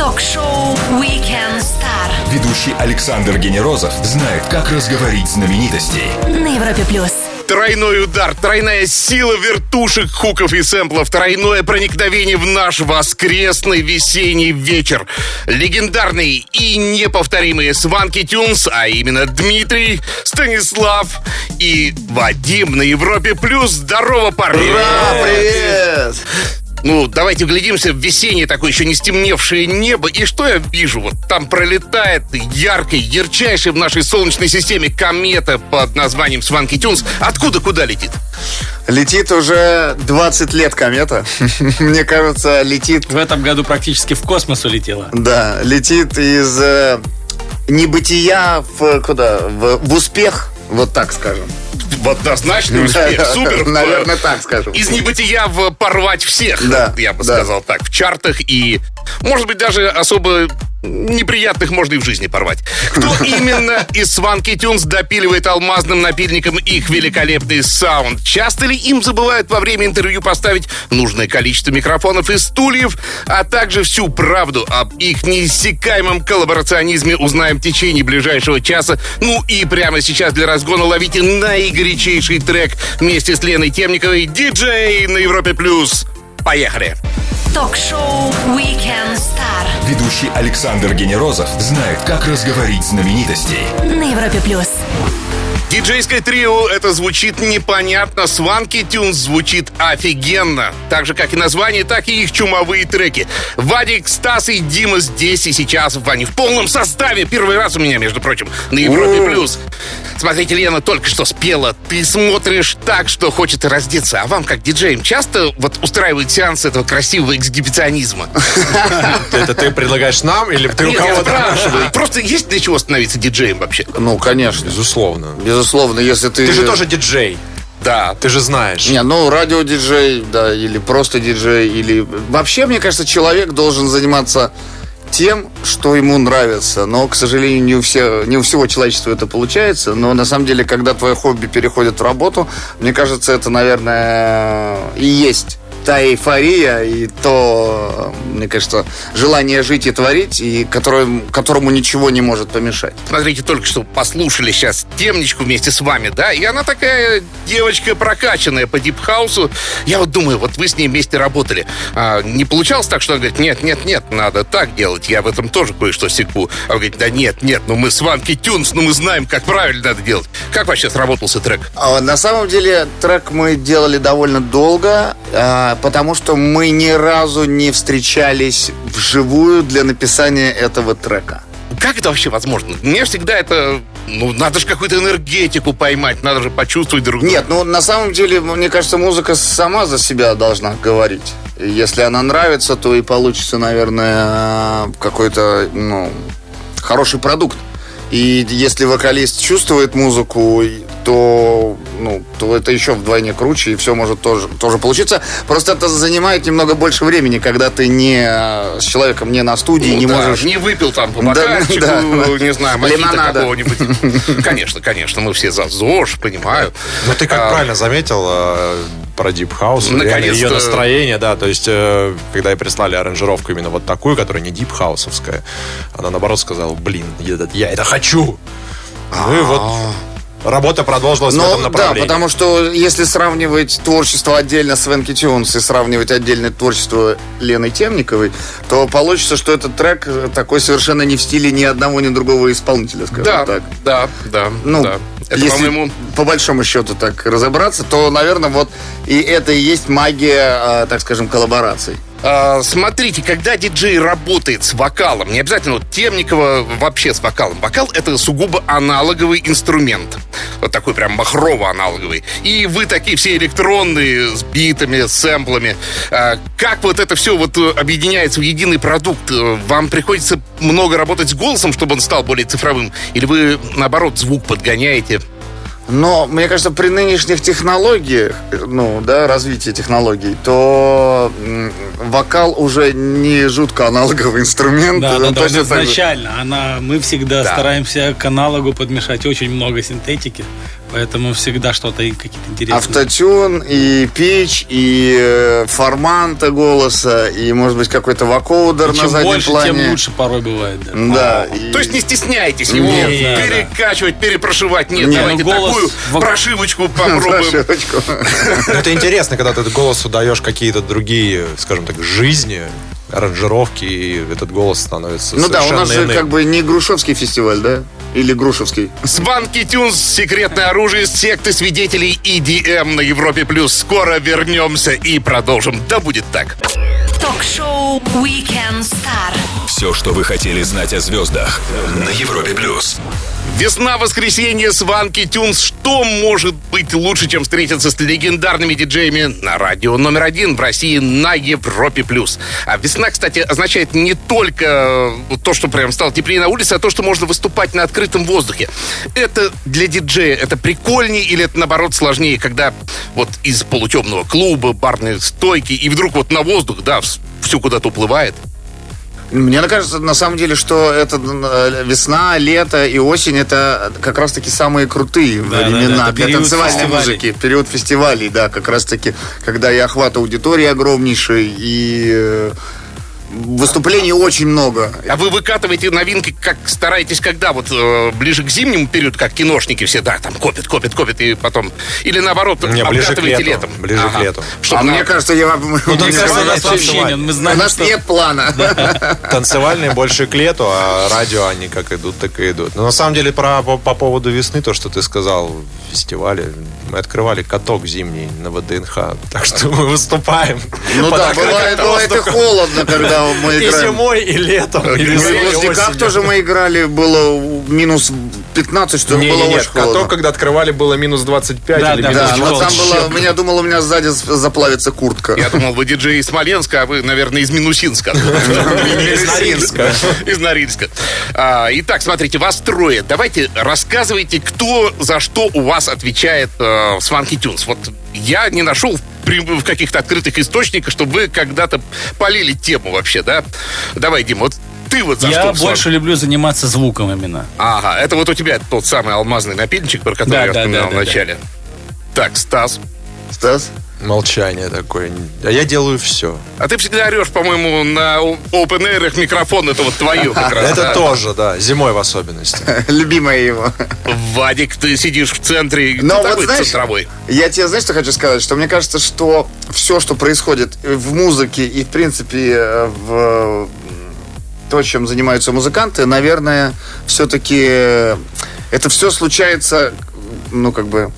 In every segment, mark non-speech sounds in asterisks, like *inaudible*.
Ток-шоу Weekend Star Ведущий Александр Генерозов знает, как разговорить знаменитостей. на Европе плюс. Тройной удар, тройная сила вертушек, хуков и сэмплов, тройное проникновение в наш воскресный весенний вечер. Легендарные и неповторимые Сванки Тюнс, а именно Дмитрий, Станислав и Вадим на Европе Плюс. Здорово, парни! Ура, привет! Ну, давайте вглядимся в весеннее такое еще не стемневшее небо. И что я вижу? Вот там пролетает яркой, ярчайшей в нашей Солнечной системе комета под названием Сванки Тюнс. Откуда куда летит? Летит уже 20 лет комета. *laughs* Мне кажется, летит, В этом году практически в космос улетела. да, летит из э, небытия в куда? В, в успех, вот так скажем. В однозначный успех. Супер. Наверное, так скажем. Из небытия в порвать всех, Да, я бы сказал так, в чартах и, может быть, даже особо неприятных можно и в жизни порвать. Кто *laughs* именно из Сванки Тюнс допиливает алмазным напильником их великолепный саунд? Часто ли им забывают во время интервью поставить нужное количество микрофонов и стульев, а также всю правду об их неиссякаемом коллаборационизме узнаем в течение ближайшего часа. Ну и прямо сейчас для разгона ловите наигорячейший трек вместе с Леной Темниковой «Диджей» на Европе+. плюс. Поехали! Ток-шоу Weekend Star Ведущий Александр Генерозов знает, как разговорить знаменитостей. на Европе плюс. Диджейское трио это звучит непонятно, Сванки Тюнс звучит офигенно. Так же, как и название, так и их чумовые треки. Вадик, Стас и Дима здесь и сейчас. Они в полном составе. Первый раз у меня, между прочим, на Европе+. плюс. Смотрите, Лена только что спела. Ты смотришь так, что хочет раздеться. А вам, как диджеям, часто вот устраивают сеанс этого красивого эксгибиционизма? *laughs* Это ты предлагаешь нам или ты у кого-то? Просто есть для чего становиться диджеем вообще? Ну, конечно. Безусловно. Безусловно, если ты... Ты же тоже диджей. Да. Ты же знаешь. Не, ну, радиодиджей, да, или просто диджей, или... Вообще, мне кажется, человек должен заниматься тем, что ему нравится. Но, к сожалению, не у, все, не у всего человечества это получается. Но, на самом деле, когда твое хобби переходит в работу, мне кажется, это, наверное, и есть та эйфория и то, мне кажется, желание жить и творить, и которое, которому ничего не может помешать. Смотрите, только что послушали сейчас темничку вместе с вами, да? И она такая девочка прокачанная по дипхаусу. Я вот думаю, вот вы с ней вместе работали. А, не получалось так, что она говорит, нет, нет, нет, надо так делать. Я в этом тоже кое-что секу. А вы говорите, да нет, нет, ну мы с Ванки Тюнс, ну мы знаем, как правильно надо делать. Как вообще сработался трек? А, На самом деле трек мы делали довольно долго, а, потому что мы ни разу не встречались вживую для написания этого трека. Как это вообще возможно? Мне всегда это... Ну, надо же какую-то энергетику поймать, надо же почувствовать друг друга. Нет, ну на самом деле, мне кажется, музыка сама за себя должна говорить. Если она нравится, то и получится, наверное, какой-то ну, хороший продукт. И если вокалист чувствует музыку, то, ну, то это еще вдвойне круче, и все может тоже, тоже получиться. Просто это занимает немного больше времени, когда ты не э, с человеком не на студии, Ну не да, можешь... Не выпил там по Да, бокальчику, да. не знаю, мохито Лимонада. какого-нибудь. Конечно, конечно, мы все за ЗОЖ, понимаю. Ну, ты как А, правильно заметил э, про Deep House, Наконец-то. ее настроение, да, то есть, э, когда ей прислали аранжировку именно вот такую, которая не Deep House'овская, она наоборот сказала, блин, я, это- я это хочу. Ну и вот работа продолжилась в этом Ну, да, направлении. потому что если сравнивать творчество отдельно с Венки Тюнс и сравнивать отдельное творчество Лены Темниковой, то получится, что этот трек такой совершенно не в стиле ни одного, ни другого исполнителя, скажем Да, так. да, да, Ну, да. Это, если по-моему, по большому счету так разобраться, то, наверное, вот и это и есть магия, а, так скажем, коллабораций. А, смотрите, когда диджей работает с вокалом, не обязательно вот Темникова вообще с вокалом. Вокал — это сугубо аналоговый инструмент. Вот такой прям махрово-аналоговый. И вы такие все электронные, с битами, с сэмплами. А, как вот это все вот э, объединяется в единый продукт? Э, Вам приходится много работать с голосом, чтобы он стал более цифровым? Или вы, наоборот, звук подгоняете? Но, мне кажется, при нынешних технологиях, ну, да, развитии технологий, то вокал уже не жутко аналоговый инструмент. Да, Он да, да, точно изначально. Она, мы всегда Да. стараемся к аналогу подмешать очень много синтетики. Поэтому всегда что-то и какие-то интересные. Автотюн, и пич, и э, форманта голоса, и, может быть, какой-то вокоудер И на Чем заднем больше, плане. тем лучше порой бывает. да. Да. и- То есть не стесняйтесь его Нет, да, перекачивать, перепрошивать. Нет, Нет, давайте ну, голос такую в- прошивочку *laughs* попробуем. Ну, это интересно, когда ты голосу даешь какие-то другие, скажем так, жизни, аранжировки, и этот голос становится Ну да, у нас же как бы не Грушевский фестиваль, да? Или Грушевский. Сванки Тюнс, секретное оружие, секты свидетелей EDM на Европе+. плюс. Скоро вернемся и продолжим. Да будет так. Ток-шоу Weekend Star. Все, что вы хотели знать о звездах на Европе плюс. Весна, воскресенье, Сванки Тюнс. Что может быть лучше, чем встретиться с легендарными диджеями на радио номер один в России на Европе+. плюс? А весна, кстати, означает не только э, то, что прям стало теплее на улице, а то, что можно выступать на открытом воздухе. Это для диджея, это прикольнее или это, наоборот, сложнее, когда вот из полутемного клуба, барной стойки, и вдруг вот на воздух, да, все куда-то уплывает. Мне кажется, на самом деле, что это весна, лето и осень это как раз-таки самые крутые Да, времена да, да, для танцевальной фестивалей. музыки. Период фестивалей, да, как раз-таки, когда и охват аудитории огромнейший, и э, выступлений очень много. А вы выкатываете новинки, как стараетесь, когда вот э, ближе к зимнему периоду, как киношники все, да, там копят, копят, копят и потом, или наоборот, Не, ближе к лету, летом. ближе к лету. Чтоб а на- мне кажется, я... Ну, мне кажется, у нас вообще нет. Мы у знаем, нас что... нет плана. *laughs* Танцевальные больше к лету, а радио они как идут, так и идут. Но на самом деле про, по, по поводу весны, то, что ты сказал, фестивале, мы открывали каток зимний на ВДНХ, *laughs* так что мы выступаем. Ну да, бывает, бывает и холодно, когда мы И играем. зимой, и летом, и и весной, в и осенью. тоже мы играли, было минус 15, что Не, было не, нет, очень холодно. каток, когда открывали, было минус 25 Да, или да, минус Да, но там 24. было, меня думал, у меня сзади заплавится куртка. Я думал, вы диджей из Смоленска, а вы, наверное, из Минусинска. Из Норильска. Из Норильска. А, Итак, смотрите, вас трое. Давайте рассказывайте, кто за что у вас отвечает э, в Сванки Тюнс. Вот я не нашел в каких-то открытых источниках, чтобы вы когда-то полили тему вообще, да? Давай, Дим, вот ты вот за Я что? больше люблю заниматься звуком именно. Ага, это вот у тебя тот самый алмазный напильничек, про который Да, я да, вспоминал да, в да, начале. Так, Стас, Стас? Молчание такое. А я делаю все. а ты всегда орешь, по-моему, на open air микрофон, это вот твое *laughs* как раз. Это да? тоже, да. Зимой в особенности. *laughs* Любимая его. Вадик, ты сидишь в центре, Но ты вот знаешь, центровой. я тебе, знаешь, что хочу сказать? Что мне кажется, что все, что происходит в музыке и, в принципе, э, в то, чем занимаются музыканты, наверное, все-таки это все случается, ну, как бы,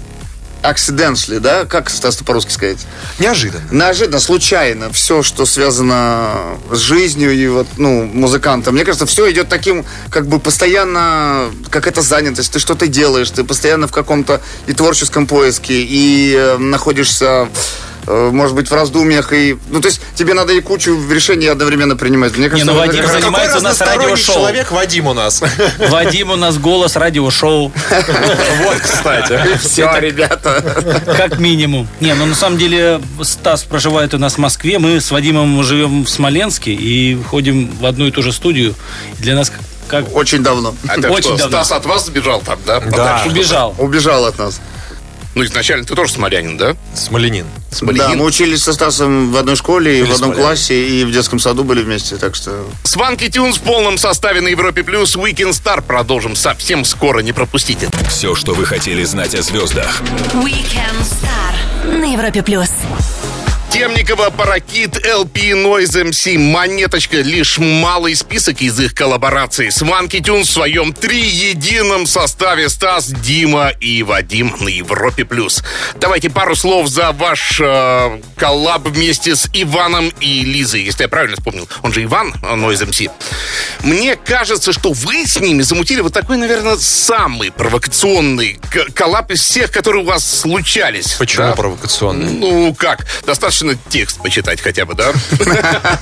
accidentally, да? Как, ты по-русски сказать? Неожиданно. неожиданно, случайно, все, что связано с жизнью и вот, ну, музыканта. Мне кажется, все идет таким, как бы постоянно, как это занятость, ты что-то делаешь, ты постоянно в каком-то и творческом поиске, и э, находишься э, может быть, в раздумьях и... Ну, то есть, тебе надо и кучу решений одновременно принимать. Мне кажется, ну, вот Вадим это- занимается у нас радиошоу. человек Вадим у нас. *laughs* Вадим у нас голос радиошоу. *laughs* Вот, кстати. *laughs* Все, ребята. Как минимум. Не, ну на самом деле Стас проживает у нас в Москве. Мы с Вадимом живем в Смоленске и ходим в одну и ту же студию. Для нас как, Очень давно. А Очень что, давно. Стас от вас сбежал там, да? Да. Убежал. Убежал от нас. Ну, изначально ты тоже смолянин, да? Смоленин. Смоленин. Да, мы учились со Стасом в одной школе, и в одном классе, и в детском саду были вместе, так что... Swanky Tunes в полном составе на Европе Плюс. Weekend Star продолжим совсем скоро, не пропустите. Все, что вы хотели знать о звездах. Weekend Star на Европе плюс. Темникова, Parakit, LP, Noise MC, Монеточка. Лишь малый список из их коллабораций. Swanky Tunes в своем триедином составе Стас, Дима и Вадим на Европе+. плюс. Давайте пару слов за ваш э, коллаб вместе с Иваном и Лизой, если я правильно вспомнил. Он же Иван, э, Noise MC. Мне кажется, что вы с ними замутили вот такой, наверное, самый провокационный коллаб из всех, которые у вас случались. Почему Да? провокационный? Ну, как? Достаточно текст почитать хотя бы, да? *laughs*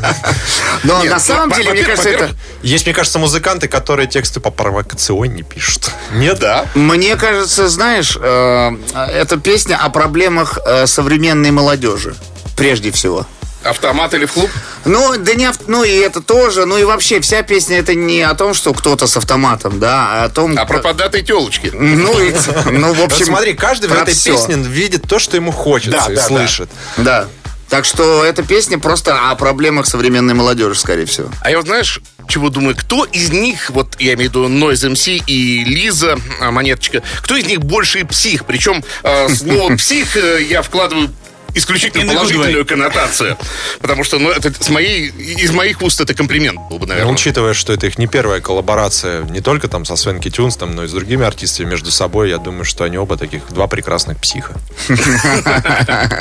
Но на самом во- деле, мне кажется, это... Есть, мне кажется, музыканты, которые тексты по провокационнее пишут. Нет? Да. Мне кажется, знаешь, э, это песня о проблемах э, современной молодежи. Прежде всего. Автомат или в клуб? Ну, да не, ну и это тоже, ну и вообще вся песня это не о том, что кто-то с автоматом, да, а о том... А про поддатые телочки? Ну, и, *laughs* ну, в общем... Вот смотри, каждый в этой всё. песне видит то, что ему хочется Да, и да, да. слышит. Да. Так что эта песня просто о проблемах современной молодежи, скорее всего. А я вот знаешь, чего думаю, кто из них, вот я имею в виду Noise MC и Лиза, а, Монеточка, кто из них больше псих? Причем э, слово *laughs* псих э, я вкладываю исключительно good положительную коннотацию. Потому что, ну, это с моей, из моих уст это комплимент был бы, наверное. учитывая, что это их не первая коллаборация, не только там со Свенки Тюнс, там, но и с другими артистами между собой, я думаю, что они оба таких два прекрасных психа. *laughs*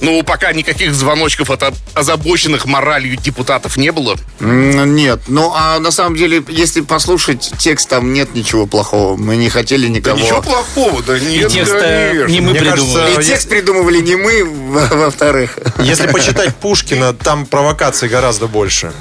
Ну, пока никаких звоночков от озабоченных моралью депутатов не было. Нет, ну а на самом деле, если послушать текст, там нет ничего плохого. Мы не хотели никого. ничего плохого, да И нет, текст конечно. не мы придумали. И текст придумывали не мы, во- во-вторых. Если почитать Пушкина, там провокаций гораздо больше.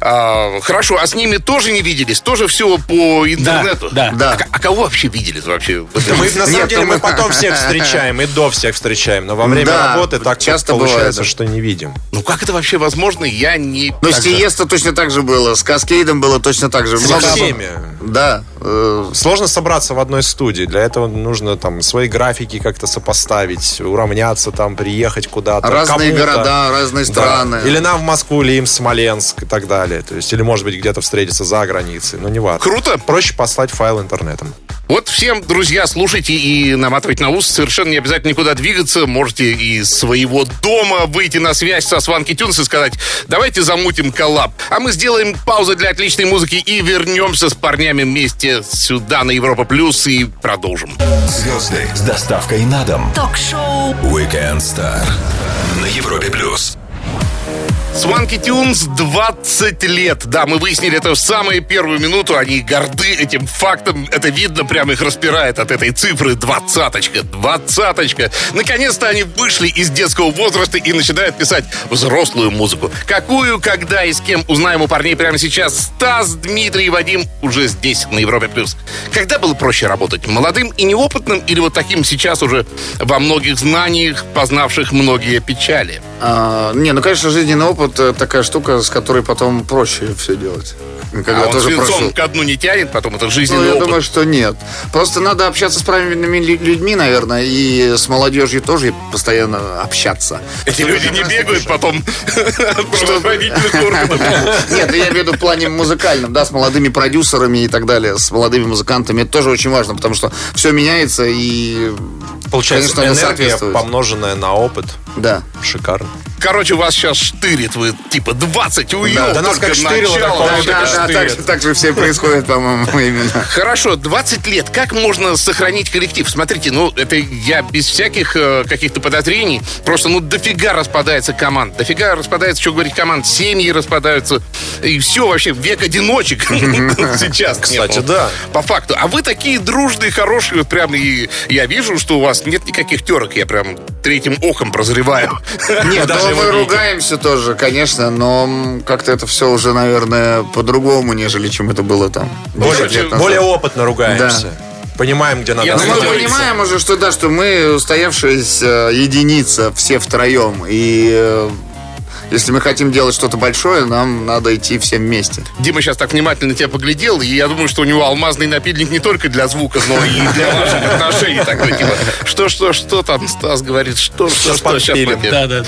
А, хорошо, а с ними тоже не виделись? Тоже все по интернету? да. Да. А, кого вообще виделись вообще? Мы, на самом деле, ну мы потом всех встречаем и до всех встречаем, но во время работы так часто получается, что не видим. Ну как это вообще возможно? Я не... Ну, с. Тиеста точно так же было, с Каскейдом было точно так же. Со всеми. Да. э, Сложно собраться в одной студии. Для этого нужно там свои графики как-то сопоставить, уравняться там, приехать куда-то. Разные города, разные страны. Или нам в Москву, или им в Смоленск и так далее. То есть, или, может быть, где-то встретиться за границей. Ну, не важно. Круто. Проще послать файл интернетом. Вот всем, друзья, слушайте и наматывайте на ус. Совершенно не обязательно никуда двигаться. Можете из своего дома выйти на связь со Swanky Tunes и сказать, давайте замутим коллаб. А мы сделаем паузу для отличной музыки и вернемся с парнями вместе сюда на Европа Плюс и продолжим. Звезды с доставкой на дом. Ток-шоу Weekend Star на Европе плюс. Swanky Tunes 20 лет. Да, мы выяснили это в самую первую минуту. Они горды этим фактом. Это видно, прямо их распирает от этой цифры. Двадцаточка, двадцаточка. Наконец-то они вышли из детского возраста и начинают писать взрослую музыку. Какую, когда и с кем узнаем у парней прямо сейчас. Стас, Дмитрий и Вадим уже здесь, на Европе+. плюс. Когда было проще работать? Молодым и неопытным или вот таким сейчас уже во многих знаниях, познавших многие печали? А, не, ну, конечно, жизненный опыт такая штука, с которой потом проще все делать. Когда а он тоже свинцом ко дну не тянет, потом это Ну, жизненный я опыт. думаю, что нет. Просто надо общаться с правильными лю- людьми, наверное, и с молодежью тоже постоянно общаться. Эти люди не бегают потом *laughs* родительных органов. *laughs* Нет, я имею в виду в плане музыкальном, да, с молодыми продюсерами и так далее, с молодыми музыкантами. Это тоже очень важно, потому что все меняется и, Получается, конечно, энергия, помноженная на опыт. Да. Шикарно. Bye. Короче, вас сейчас штырит, вы типа 20, уел, Да нас только как штырило, начало. так Да, да, да, так, же- так же все происходит, по-моему, *laughs* именно. Хорошо, 20 лет. Как можно сохранить коллектив? Смотрите, ну, это я без всяких э, каких-то подозрений. Просто, ну, дофига распадается команд. Дофига распадается, что говорить, команд. Семьи распадаются. И все вообще, век одиночек *laughs* сейчас. Кстати, да. По факту. А вы такие дружные, хорошие. Вот прям и я вижу, что у вас нет никаких терок. Я прям третьим оком прозреваю. Нет, Даже ну, его мы ругаемся тоже, конечно, но как-то это все уже, наверное, по-другому, нежели чем это было там. Более, 10 лет назад. более опытно ругаемся. Понимаем, где надо Я Ну, мы понимаем уже, что да, что мы устоявшаяся единица все втроем. И э, если мы хотим делать что-то большое, нам надо идти всем вместе. Дима сейчас так внимательно тебя поглядел, и я думаю, что у него алмазный напильник не только для звука, но и для ваших отношений. Такой, типа, что, что, что там Стас говорит, что, что, что, сейчас. Да, да, да.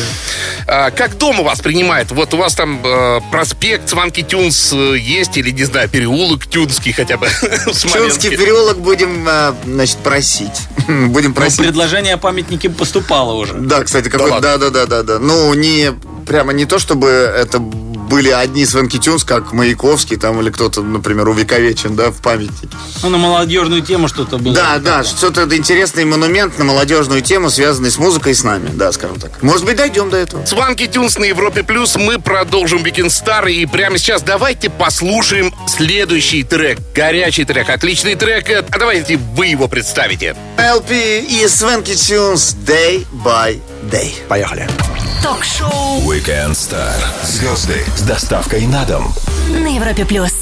А, как дома вас принимает? Вот у вас там э, проспект Сванки Тюнс э, есть, или, не знаю, переулок Тюнский хотя бы *laughs* Смоленске? переулок будем, э, значит, просить. *laughs* Будем Ну, просить. предложение о памятнике поступало уже. Да, кстати, какой да, да, да, да, да. Ну, не прямо не то, чтобы это были одни Свенки Тюнс, как Маяковский там или кто-то, например, увековечен, да, в памятнике. Ну, на молодежную тему что-то было. Да, да, что-то это интересный монумент на молодежную тему, связанный с музыкой и с нами, да, скажем так. Может быть, дойдем до этого. Сванки Тюнс на Европе Плюс. Мы продолжим Weekend Star. И прямо сейчас давайте послушаем следующий трек. Горячий трек, отличный трек. А давайте вы его представите. LP и Свенки Тюнс Day by Day. Поехали. Ток-шоу Weekend Star. Звезды с доставкой на дом. на Европе плюс.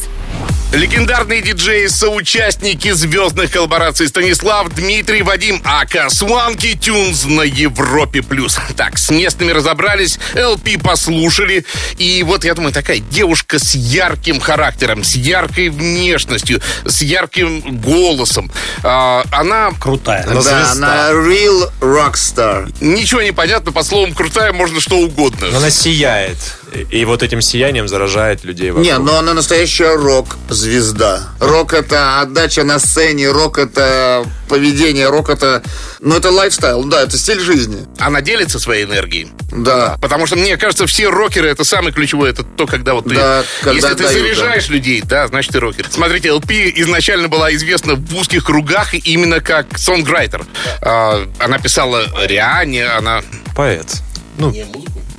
Легендарные диджеи, соучастники звездных коллабораций Станислав, Дмитрий, Вадим, Ака, Сванки Тюнс на Европе+. плюс. Так, с местными разобрались, ЛП послушали. И вот, я думаю, такая девушка с ярким характером, с яркой внешностью, с ярким голосом. А, она Крутая. Да, звезда. она real rockstar. Ничего не понятно, по словам крутая можно что угодно. Но она сияет. И, вот этим сиянием заражает людей вокруг. Не, но она настоящая рок-звезда. Рок это отдача на сцене, рок это поведение, рок это... Ну, это lifestyle, да, это стиль жизни. Она делится своей энергией. Да. Потому что, мне кажется, все рокеры, это самое ключевое, это то, когда вот ты... Да, когда если ты отдают, заряжаешь людей, да, значит, ты рокер. Смотрите, LP изначально была известна в узких кругах именно как songwriter. А, она писала Риане, она... Поэт. Ну,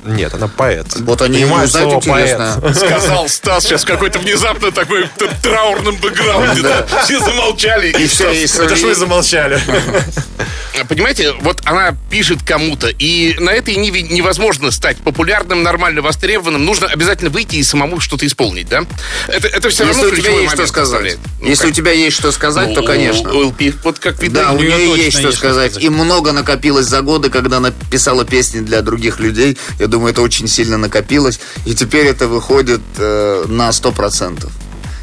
нет, она поэт. Вот они узнают слово поэт. интересно. Сказал Стас сейчас в какой-то внезапно такой т- траурном бэкграунде, да. *laughs* Все замолчали. И все, и Это ж вы замолчали. *laughs* Понимаете, вот она пишет кому-то, и на этой ниве невозможно стать популярным, нормально востребованным. Нужно обязательно выйти и самому что-то исполнить, да? Это, это все Если равно у тебя есть что сказать. Ну, Если как- у тебя есть что сказать, Ну, то, конечно. у ЛП, вот как видно, Да, у нее есть что есть что сказать. И много накопилось за годы, когда она писала песни для других людей. Я думаю, это очень сильно накопилось. И теперь это выходит э, на 100%.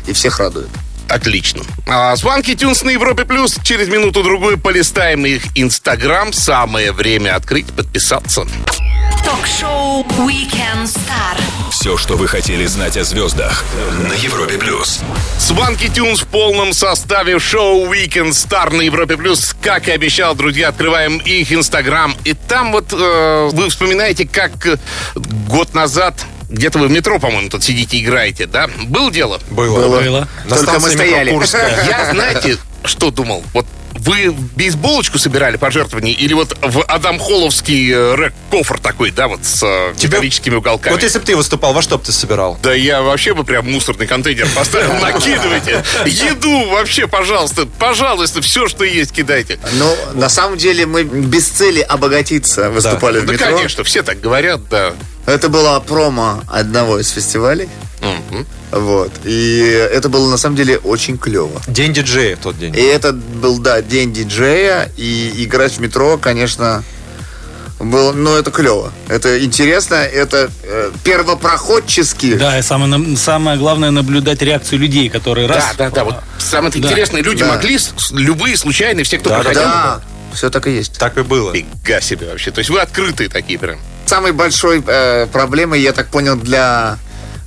И всех радует. Отлично. А, Звонки Тюнс на Европе Плюс. Через минуту-другую полистаем их Инстаграм. Самое время открыть, подписаться. Ток-шоу Weekend Star. Все, что вы хотели знать о звездах на Европе плюс. Сванки Тюнс в полном составе шоу Weekend Star на Европе Плюс. Как и обещал, друзья, открываем их Инстаграм. И там вот э, вы вспоминаете, как э, год назад где-то вы в метро, по-моему, тут сидите, играете, да? Было дело? Было. Было. На Только мы стояли. Я, знаете, что думал? Вот вы бейсболочку собирали пожертвований или вот в Адам Холловский э, рэк-кофр такой, да, вот с э, Тебе- металлическими уголками? Вот если бы ты выступал, во что бы ты собирал? Да я вообще бы прям мусорный контейнер поставил, *laughs* накидывайте. Еду вообще, пожалуйста, пожалуйста, все, что есть, кидайте. Но на самом деле мы без цели обогатиться выступали в Да, метро. конечно, все так говорят, да. Это была промо одного из фестивалей. Мгм. Вот. И это было на самом деле очень клево. День диджея в тот день. И это был, да, день диджея. И играть в метро, конечно, было, ну, это клево. Это интересно, это э, первопроходчески. Да, и самое, самое главное наблюдать реакцию людей, которые раз... Да, да, да. Вот самое Да. интересное, люди Да. могли, любые случайные, все, кто да, проходил. Да, все так и есть. Так и было. Фига себе вообще. То есть вы открытые такие прям. Самой большой э, проблемой, я так понял, для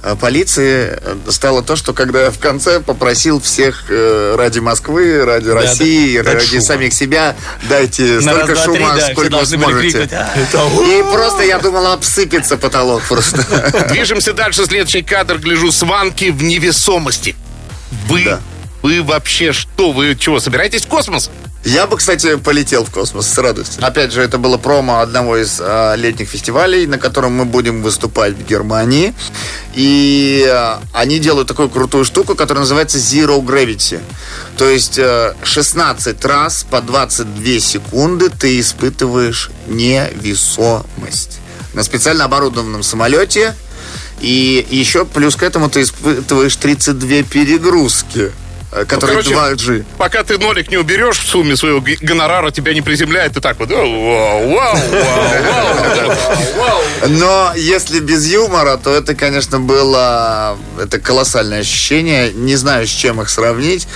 э, полиции э, стало то, что когда я в конце попросил всех э, ради Москвы, ради да. России, Дать ради шума. самих себя, дайте На столько раз, два, три, шума, да, все сколько сможете. «А!» И просто, я думал, обсыпется потолок просто. *laughs* Движемся дальше. Следующий кадр. Гляжу, сванки в невесомости. Вы, Да. вы вообще что? Вы чего, собираетесь в космос? Я бы, кстати, полетел в космос с радостью. Опять же, это было промо одного из а, летних фестивалей, на котором мы будем выступать в Германии. И а, они делают такую крутую штуку, которая называется Zero Gravity. То есть э, 16 раз по 22 секунды ты испытываешь невесомость. На специально оборудованном самолете. И еще плюс к этому ты испытываешь 32 перегрузки, э, которые короче, 2G. Пока ты нолик не уберешь в сумме своего гонорара, тебя не приземляет, ты так вот, «О, вау, вау, вау». Но если без юмора, то это, конечно, было это колоссальное ощущение. Не знаю, с чем их сравнить.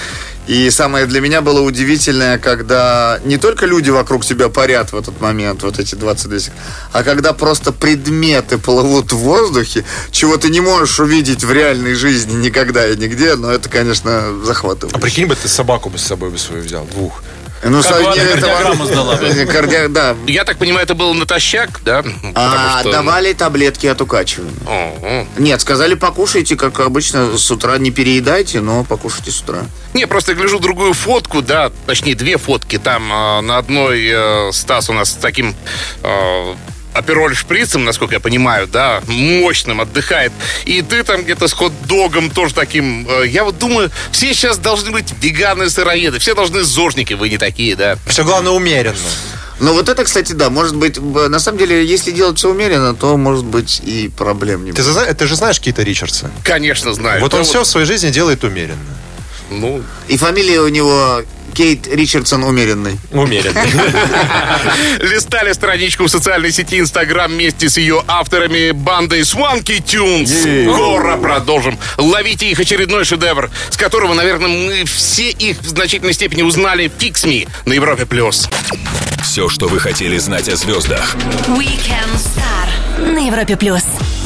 И самое для меня было удивительное, когда не только люди вокруг тебя парят в этот момент, вот эти 22 секунды, а когда просто предметы плывут в воздухе, чего ты не можешь увидеть в реальной жизни никогда и нигде, но это, конечно, захватывает. А прикинь бы, ты собаку бы с собой бы свою взял, двух. Ну, Как она кардиограмму сдала бы. Кардио- да. Я так понимаю, это было натощак, да? Потому А, что- давали таблетки от укачивания. О, о. Нет, сказали, покушайте, как обычно, с утра не переедайте, но покушайте с утра. Не, просто я гляжу другую фотку, да, точнее, две фотки. Там э, на одной э, Стас у нас с таким э, апероль шприцем, насколько я понимаю, да, мощным отдыхает. И ты там где-то с хот-догом тоже таким. э, я вот думаю, все сейчас должны быть веганы-сыроеды, все должны зожники, вы не такие, да. Все главное умеренно. Но вот это, кстати, да, может быть, на самом деле, если делать все умеренно, то, может быть, и проблем не Ты, будет. зна- ты же знаешь Кита Ричардса? Конечно, знаю. Вот он все в своей жизни делает умеренно. Ну, И фамилия у него Кейт Ричардсон умеренный. Умеренно. *laughs* листали страничку в социальной сети Инстаграм вместе с ее авторами бандой Swanky Tunes. Скоро продолжим. Ловите их очередной шедевр, с которого, наверное, мы все их в значительной степени узнали. Fix Me на Европе+. плюс. Все, что вы хотели знать о звездах. Weekend Star на Европе плюс.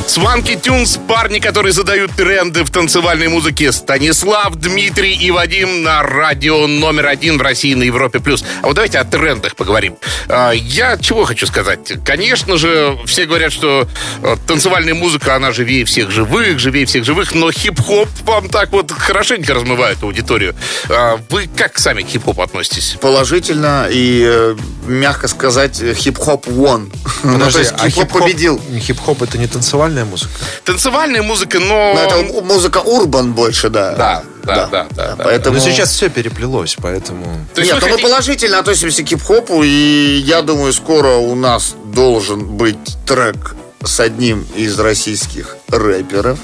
Swanky Tunes, парни, которые задают тренды в танцевальной музыке. Станислав, Дмитрий и Вадим на радио номер один в России на Европе+. плюс. А вот давайте о трендах поговорим. А, Я чего хочу сказать? Конечно же, все говорят, что э, танцевальная музыка, она живее всех живых, живее всех живых, но хип-хоп вам так вот хорошенько размывает аудиторию. А, Вы как сами к хип-хопу относитесь? Положительно и, э, мягко сказать, э, хип-хоп won. *laughs* Ну, то Подожди, есть а хип-хоп победил. Хип-хоп это не танцевальная музыка? Танцевальная музыка, но... Но это м- музыка урбан больше, да. Да, да, да, да, да. Поэтому... Но сейчас все переплелось, поэтому... То есть Нет, вы ну мы хотите- положительно относимся к хип-хопу, и я думаю, скоро у нас должен быть трек с одним из российских рэперов.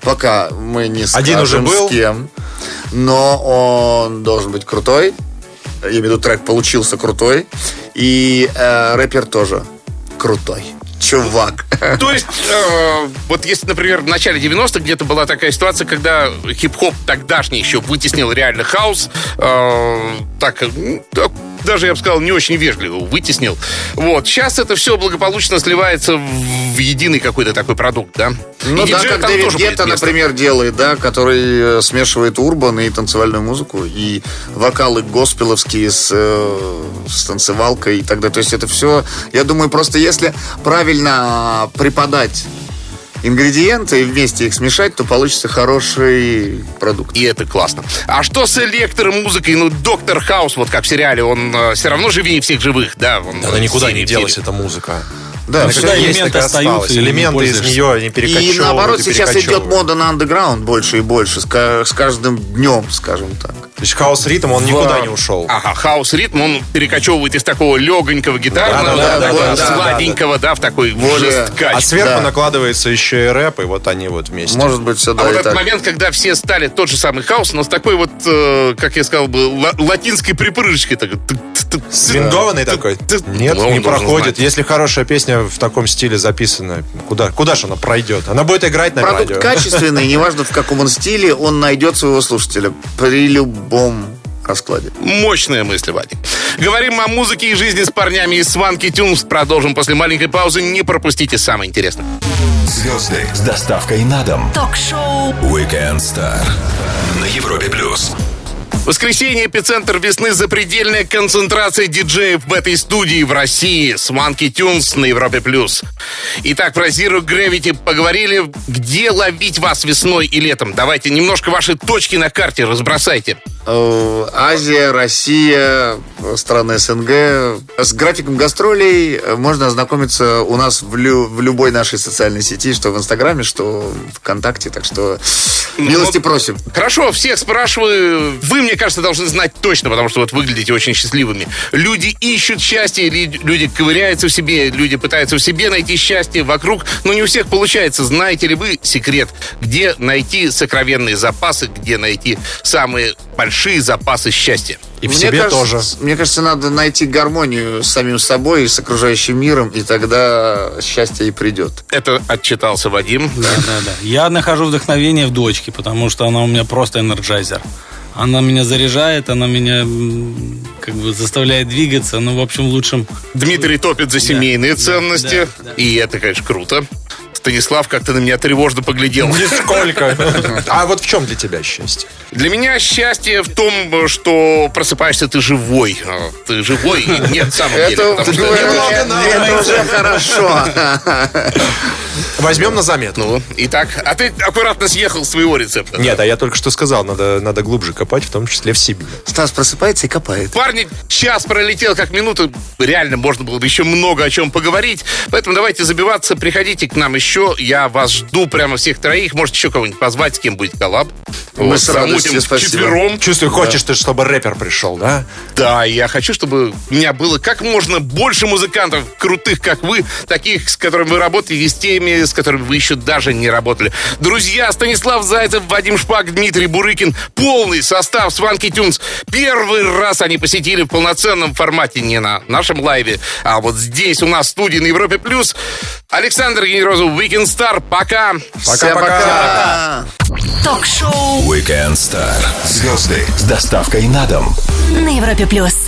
Пока мы не скажем Один уже был? с кем, но он должен быть крутой. Я имею в виду, трек получился крутой. И э, рэпер тоже крутой. Чувак. То есть, э, вот если, например, в начале 90-х где-то была такая ситуация, когда хип-хоп тогдашний еще вытеснил реально хаос, э, так, даже, я бы сказал, не очень вежливо вытеснил. Вот. Сейчас это все благополучно сливается в единый какой-то такой продукт, да? Ну И да, как Дэвид место. например, делает, да, который э, смешивает урбан и танцевальную музыку, и вокалы госпеловские с, э, с танцевалкой и так далее. То есть это все, я думаю, просто если правильно преподать ингредиенты и вместе их смешать, то получится хороший продукт. И это классно. А что с электромузыкой? Ну, Доктор Хаус, вот как в сериале, он все равно живее всех живых, да? Он, Она никуда серии не делась, эта музыка. Да, всегда есть, элементы остаются, Элементы из нее не перекочевывают. И наоборот, сейчас идет мода на андеграунд больше и больше, с каждым днем, скажем так. То есть хаос ритм, он никуда не ушел. Ага, хаос-ритм, он перекочевывает из такого легонького гитарного, Да, да, сладенького, да, в такой жесткач. А сверху накладывается еще и рэп, и вот они вот вместе. Может быть, все А да вот этот момент, когда все стали тот же самый хаос, но с такой вот, э, как я сказал бы, ла- латинской припрыжкой. Так, Свингованный такой? Нет, не проходит. Если хорошая песня в таком стиле записана, куда, куда же она пройдет? Она будет играть на Продукт радио. качественный, неважно в каком он стиле, он найдет своего слушателя при любом раскладе. Мощная мысль, Вадик. Говорим о музыке и жизни с парнями из Сванки Тюнс. Продолжим после маленькой паузы. Не пропустите самое интересное. Звезды с доставкой на дом. Ток-шоу Weekend Star на Европе плюс. Воскресенье, эпицентр весны, запредельная концентрация диджеев в этой студии в России. Сванки Тюнс на Европе+. плюс. Итак, про Zero Gravity поговорили. Где ловить вас весной и летом? Давайте немножко ваши точки на карте разбросайте. Э, Азия, Россия, страны СНГ. С графиком гастролей э, можно ознакомиться у нас в, лю- в любой нашей социальной сети, что в Инстаграме, что ВКонтакте. Так что милости вот- просим. Хорошо, всех спрашиваю. Вы, мне кажется, должны знать точно, потому что вот выглядите очень счастливыми. Люди ищут счастье, люди ковыряются в себе, люди пытаются в себе найти счастье вокруг, но не у всех получается. Знаете ли вы секрет, где найти сокровенные запасы, где найти самые большие запасы счастья? И в Мне себе кажется, тоже. Мне кажется, надо найти гармонию с самим собой и с окружающим миром, и тогда счастье и придет. Это отчитался Вадим. Да, да, да. Я нахожу вдохновение в дочке, потому что она у меня просто энерджайзер. Она меня заряжает, она меня как бы заставляет двигаться, ну, в общем, в лучшем... Дмитрий топит за семейные ценности, да, да. и это, конечно, круто. Станислав как-то на меня тревожно поглядел. Нисколько. А вот в чем для тебя счастье? Для меня счастье в том, что просыпаешься ты живой. А, Ты живой и нет в самом деле. Это, потому что это- немного это- надо. это уже хорошо. Возьмем на заметку. Ну, итак, а ты аккуратно съехал с своего рецепта. Нет, а я только что сказал, надо, надо глубже копать, в том числе в себе. Стас просыпается и копает. Парни, час пролетел как минута. Реально можно было бы еще много о чем поговорить. Поэтому давайте забиваться. Приходите к нам еще еще. Я вас жду прямо всех троих. Может, еще кого-нибудь позвать, с кем будет коллаб. Мы с радостью, вчетвером. Чувствую, хочешь ты, чтобы рэпер пришел, да? Да, я хочу, чтобы у меня было как можно больше музыкантов крутых, как вы, таких, с которыми вы работаете, и с теми, с которыми вы еще даже не работали. Друзья, Станислав Зайцев, Вадим Шпак, Дмитрий Бурыкин. Полный состав Сванки Тюнс. Первый раз они посетили в полноценном формате, не на нашем лайве, а вот здесь у нас в студии на Европе Плюс. Александр Генерозов, Weekend Star. Пока. Всем пока. Ток-шоу Weekend Star. Звезды с доставкой на дом. на Европе плюс.